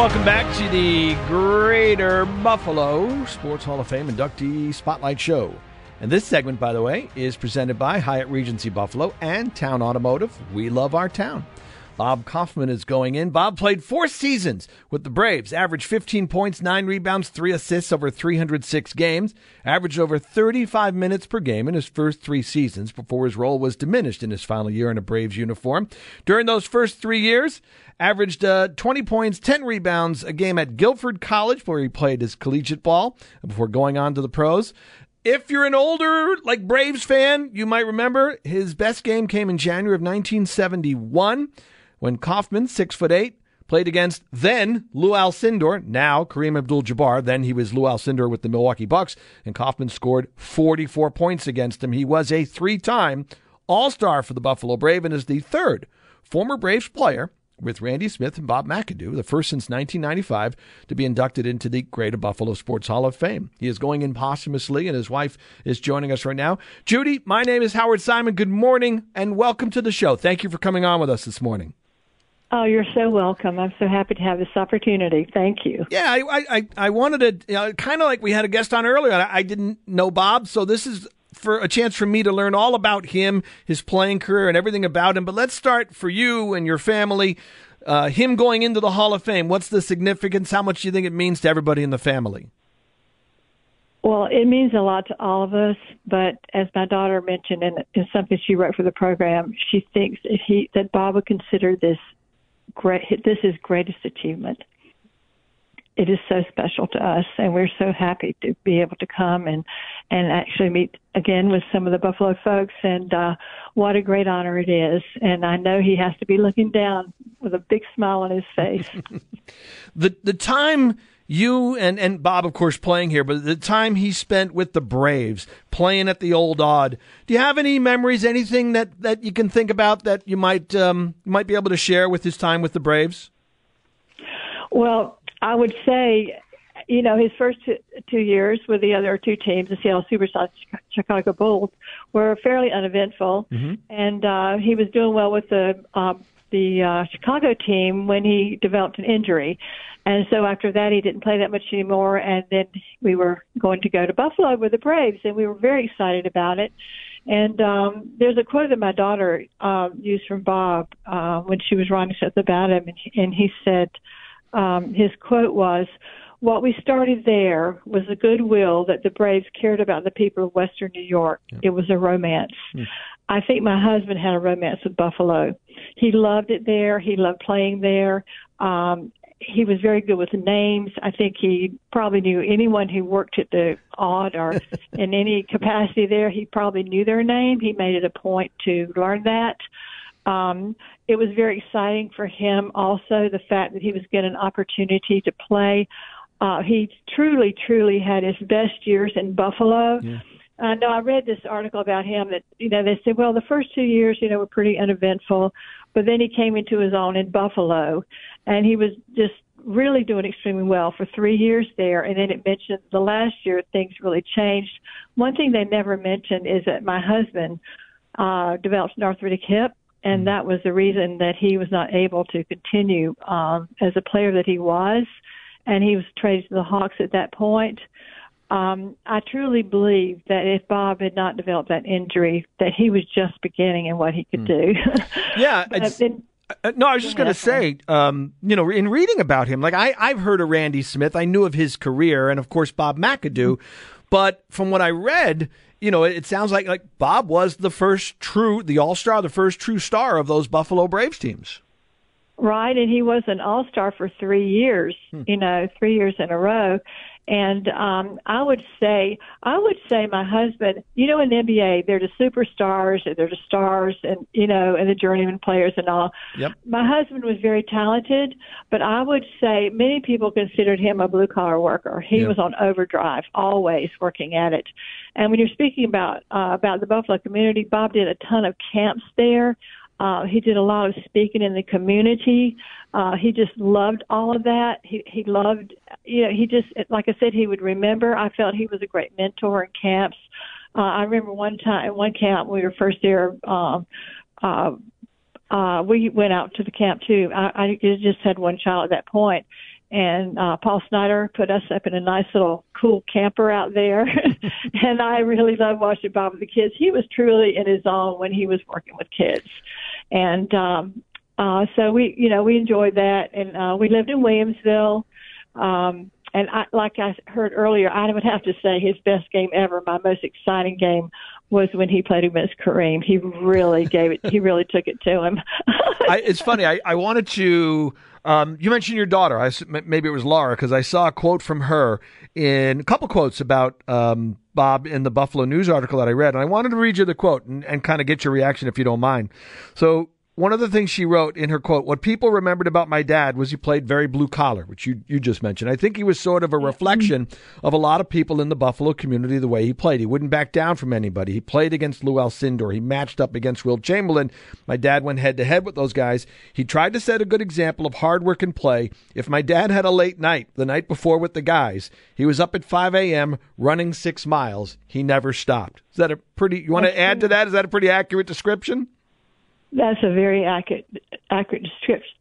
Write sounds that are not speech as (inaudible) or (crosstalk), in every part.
Welcome back to the Greater Buffalo Sports Hall of Fame inductee spotlight show. And this segment, by the way, is presented by Hyatt Regency Buffalo and Town Automotive. We love our town. Bob Kauffman is going in. Bob played four seasons with the Braves, averaged 15 points, 9 rebounds, 3 assists over 306 games, averaged over 35 minutes per game in his first three seasons before his role was diminished in his final year in a Braves uniform. During those first three years, averaged uh, 20 points, 10 rebounds a game at Guilford College, where he played his collegiate ball before going on to the pros. If you're an older, like Braves fan, you might remember his best game came in January of 1971 when Kauffman, six foot eight, played against then Lou Alcindor, now Kareem Abdul-Jabbar. Then he was Lou Alcindor with the Milwaukee Bucks, and Kauffman scored 44 points against him. He was a three-time All-Star for the Buffalo Brave and is the third former Braves player with Randy Smith and Bob McAdoo, the first since 1995 to be inducted into the Greater Buffalo Sports Hall of Fame. He is going in posthumously, and his wife is joining us right now. Judy, my name is Howard Simon. Good morning, and welcome to the show. Thank you for coming on with us this morning. Oh, you're so welcome. I'm so happy to have this opportunity. Thank you. Yeah, I I, I wanted to you know, kind of like we had a guest on earlier. I, I didn't know Bob, so this is for a chance for me to learn all about him, his playing career, and everything about him. But let's start for you and your family. Uh, him going into the Hall of Fame. What's the significance? How much do you think it means to everybody in the family? Well, it means a lot to all of us, but as my daughter mentioned in, in something she wrote for the program, she thinks he that Bob would consider this great. This is greatest achievement. It is so special to us, and we're so happy to be able to come and and actually meet again with some of the Buffalo folks. And uh, what a great honor it is! And I know he has to be looking down with a big smile on his face. (laughs) the the time you and, and Bob, of course, playing here, but the time he spent with the Braves, playing at the old Aud, do you have any memories, anything that, that you can think about that you might um, might be able to share with his time with the Braves? Well, I would say, you know, his first two, two years with the other two teams, the Seattle Supersonics, Chicago Bulls, were fairly uneventful, mm-hmm. and uh, he was doing well with the uh, the uh, Chicago team when he developed an injury. And so after that, he didn't play that much anymore. And then we were going to go to Buffalo with the Braves, and we were very excited about it. And um, there's a quote that my daughter uh, used from Bob uh, when she was writing stuff about him, and, and he said um, his quote was, "What we started there was a goodwill that the Braves cared about the people of Western New York. Yeah. It was a romance." Mm. I think my husband had a romance with Buffalo. He loved it there. He loved playing there. Um, he was very good with names. I think he probably knew anyone who worked at the Aud or (laughs) in any capacity there. He probably knew their name. He made it a point to learn that. Um, it was very exciting for him also the fact that he was getting an opportunity to play. Uh, he truly, truly had his best years in Buffalo. Yeah. Uh, no, I read this article about him that you know they said, well, the first two years, you know, were pretty uneventful, but then he came into his own in Buffalo, and he was just really doing extremely well for three years there. And then it mentioned the last year things really changed. One thing they never mentioned is that my husband uh, developed an arthritic hip, and that was the reason that he was not able to continue um, as a player that he was, and he was traded to the Hawks at that point. Um, I truly believe that if Bob had not developed that injury, that he was just beginning in what he could mm. do. (laughs) yeah, Uh, no, I was just going to say, um, you know, in reading about him, like I, I've heard of Randy Smith. I knew of his career, and of course Bob McAdoo. But from what I read, you know, it sounds like like Bob was the first true, the All Star, the first true star of those Buffalo Braves teams. Right, and he was an All Star for three years. Hmm. You know, three years in a row. And um, I would say, I would say, my husband. You know, in the NBA, they're the superstars, and they're the stars, and you know, and the journeyman players and all. Yep. My husband was very talented, but I would say many people considered him a blue collar worker. He yep. was on overdrive, always working at it. And when you're speaking about uh, about the Buffalo community, Bob did a ton of camps there. Uh, he did a lot of speaking in the community. Uh, he just loved all of that. He he loved, you know, he just like I said, he would remember. I felt he was a great mentor in camps. Uh, I remember one time, one camp we were first there. Um, uh, uh, we went out to the camp too. I, I just had one child at that point, and uh, Paul Snyder put us up in a nice little cool camper out there, (laughs) and I really loved watching Bob with the kids. He was truly in his own when he was working with kids, and um, uh, so we, you know, we enjoyed that, and uh, we lived in Williamsville. Um, and I, like I heard earlier, I would have to say his best game ever, my most exciting game, was when he played against Kareem. He really gave it. He really took it to him. (laughs) I, it's funny. I, I wanted to. Um, you mentioned your daughter. I, maybe it was Laura because I saw a quote from her in a couple quotes about um, Bob in the Buffalo News article that I read, and I wanted to read you the quote and, and kind of get your reaction if you don't mind. So one of the things she wrote in her quote, what people remembered about my dad was he played very blue collar, which you, you just mentioned. I think he was sort of a reflection mm-hmm. of a lot of people in the Buffalo community the way he played. He wouldn't back down from anybody. He played against Lou Alcindor. He matched up against Wilt Chamberlain. My dad went head to head with those guys. He tried to set a good example of hard work and play. If my dad had a late night the night before with the guys, he was up at 5 a.m. running six miles. He never stopped. Is that a pretty, you want to add to that? Is that a pretty accurate description? That's a very accurate accurate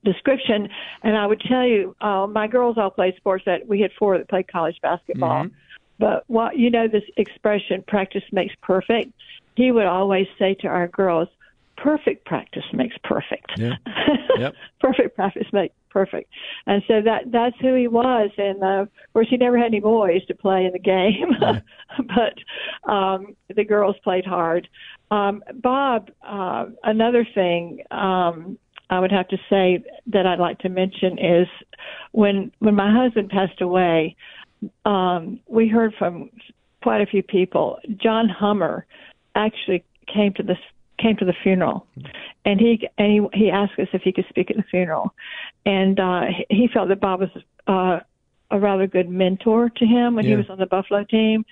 description. And I would tell you, uh, my girls all played sports. That we had four that played college basketball. Mm-hmm. But what you know, this expression "practice makes perfect." He would always say to our girls, "Perfect practice makes perfect." Yeah. (laughs) Yep. perfect practice makes perfect. And so that that's who he was. And uh, of course, he never had any boys to play in the game, yeah. (laughs) but um, the girls played hard. Um, Bob, uh, another thing um, I would have to say that I'd like to mention is when when my husband passed away, um, we heard from quite a few people. John Hummer actually came to this came to the funeral, and he and he he asked us if he could speak at the funeral, and uh, he felt that Bob was uh, a rather good mentor to him when yeah. he was on the Buffalo team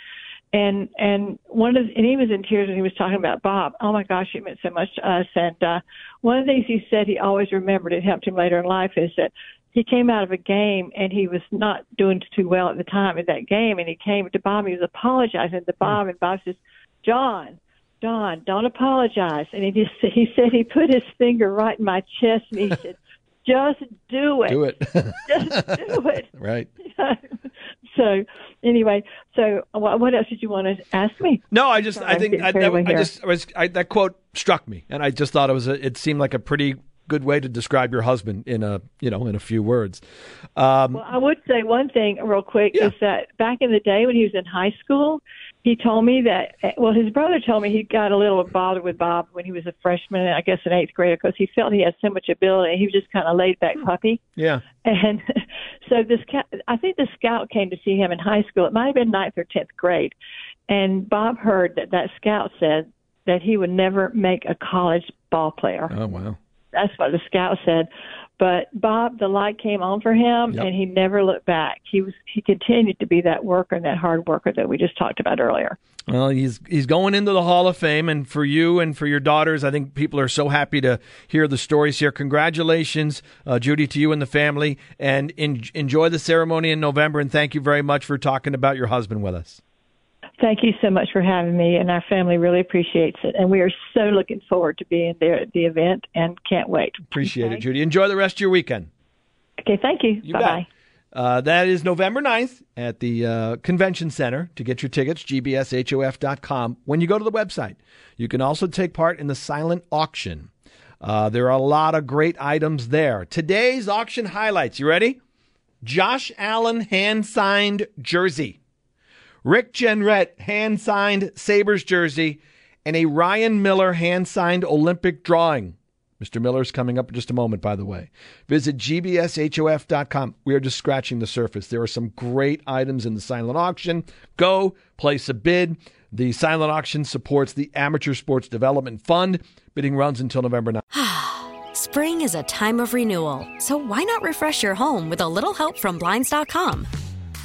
and and one of the, and he was in tears when he was talking about Bob. Oh my gosh, it meant so much to us. And uh, one of the things he said he always remembered it helped him later in life is that he came out of a game and he was not doing too well at the time in that game, and he came to Bob. He was apologizing to Bob, and Bob says, "John, John, don't apologize." And he just he said he put his finger right in my chest and he said, (laughs) "Just do it. Do it. (laughs) just do it." (laughs) right. So anyway, so what, what, else did you want to ask me? No, I just Sorry, I think I, that, I just I was I, that quote struck me, and I just thought it was a, it seemed like a pretty good way to describe your husband in a you know in a few words. Um, well, I would say one thing real quick yeah. is that back in the day when he was in high school, he told me that eh, well his brother told me he got a little bothered with bob when he was a freshman i guess in eighth grade because he felt he had so much ability. He was just kind of laid back hmm. puppy. Yeah. And (laughs) so this i think the scout came to see him in high school. It might have been ninth or tenth grade. And bob heard that that scout said that he would never make a college ball player. Oh wow that's what the scout said but Bob, the light came on for him, yep. and he never looked back. He was he continued to be that worker and that hard worker that we just talked about earlier. Well, he's he's going into the Hall of Fame, and for you and for your daughters, I think people are so happy to hear the stories here. Congratulations, uh, Judy, to you and the family, and in, enjoy the ceremony in November. And thank you very much for talking about your husband with us. Thank you so much for having me, and our family really appreciates it. And we are so looking forward to being there at the event and can't wait. Appreciate okay. it, Judy. Enjoy the rest of your weekend. Okay, thank you. you bye bye. Uh, that is November 9th at the uh, Convention Center. To get your tickets, gbshof.com. When you go to the website, you can also take part in the silent auction. Uh, there are a lot of great items there. Today's auction highlights. You ready? Josh Allen hand signed jersey, Rick Jeanneret hand signed Sabres jersey, and a Ryan Miller hand signed Olympic drawing. Mr. Miller's coming up in just a moment, by the way. Visit gbshof.com. We are just scratching the surface. There are some great items in the silent auction. Go, place a bid. The silent auction supports the Amateur Sports Development Fund. Bidding runs until November 9th. (sighs) Spring is a time of renewal, so why not refresh your home with a little help from Blinds.com?